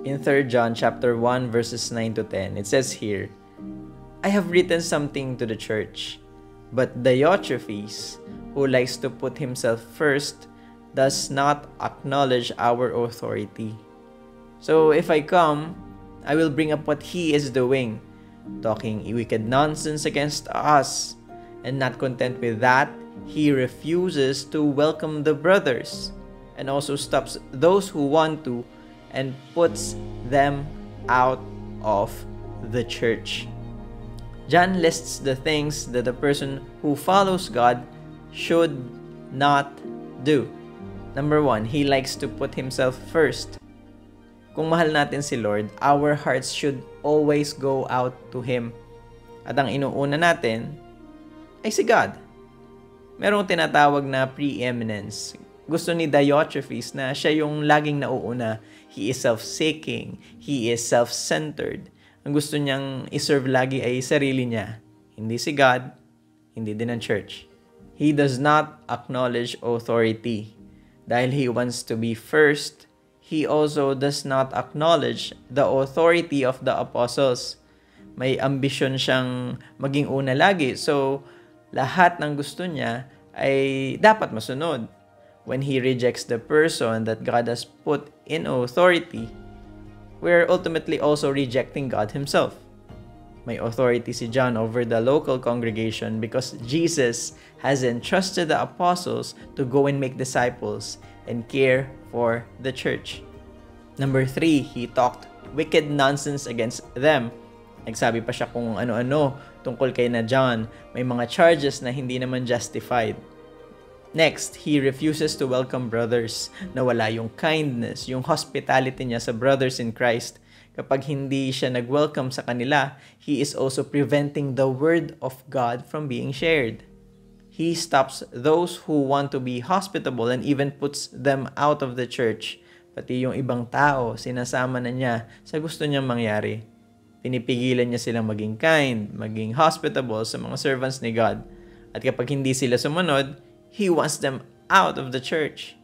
In 3 John chapter 1 verses 9 to 10, it says here, I have written something to the church, but Diotrephes, who likes to put himself first, does not acknowledge our authority. So if I come, I will bring up what he is doing, talking wicked nonsense against us. And not content with that, he refuses to welcome the brothers and also stops those who want to and puts them out of the church. John lists the things that a person who follows God should not do. Number one, he likes to put himself first. Kung mahal natin si Lord, our hearts should always go out to Him. At ang inuuna natin ay si God. Merong tinatawag na preeminence. Gusto ni Diotrephes na siya yung laging nauuna. He is self-seeking. He is self-centered. Ang gusto niyang iserve lagi ay sarili niya. Hindi si God, hindi din ang church. He does not acknowledge authority. Dahil he wants to be first, he also does not acknowledge the authority of the apostles. May ambisyon siyang maging una lagi. So, lahat ng gusto niya ay dapat masunod. When he rejects the person that God has put in authority, we're ultimately also rejecting God Himself. May authority si John over the local congregation because Jesus has entrusted the apostles to go and make disciples and care for the church. Number three, he talked wicked nonsense against them. Nagsabi pa siya kung ano-ano tungkol kay na John. May mga charges na hindi naman justified. Next, he refuses to welcome brothers na wala yung kindness, yung hospitality niya sa brothers in Christ. Kapag hindi siya nag-welcome sa kanila, he is also preventing the word of God from being shared. He stops those who want to be hospitable and even puts them out of the church. Pati yung ibang tao, sinasama na niya sa gusto niyang mangyari. Pinipigilan niya silang maging kind, maging hospitable sa mga servants ni God. At kapag hindi sila sumunod, He wants them out of the church.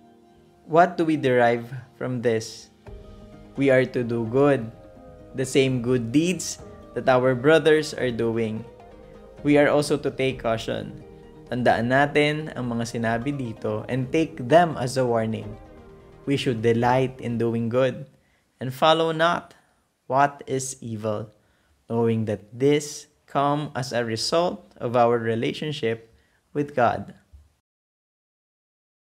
What do we derive from this? We are to do good, the same good deeds that our brothers are doing. We are also to take caution Tandaan natin ang mga sinabi dito and take them as a warning. We should delight in doing good and follow not what is evil, knowing that this come as a result of our relationship with God.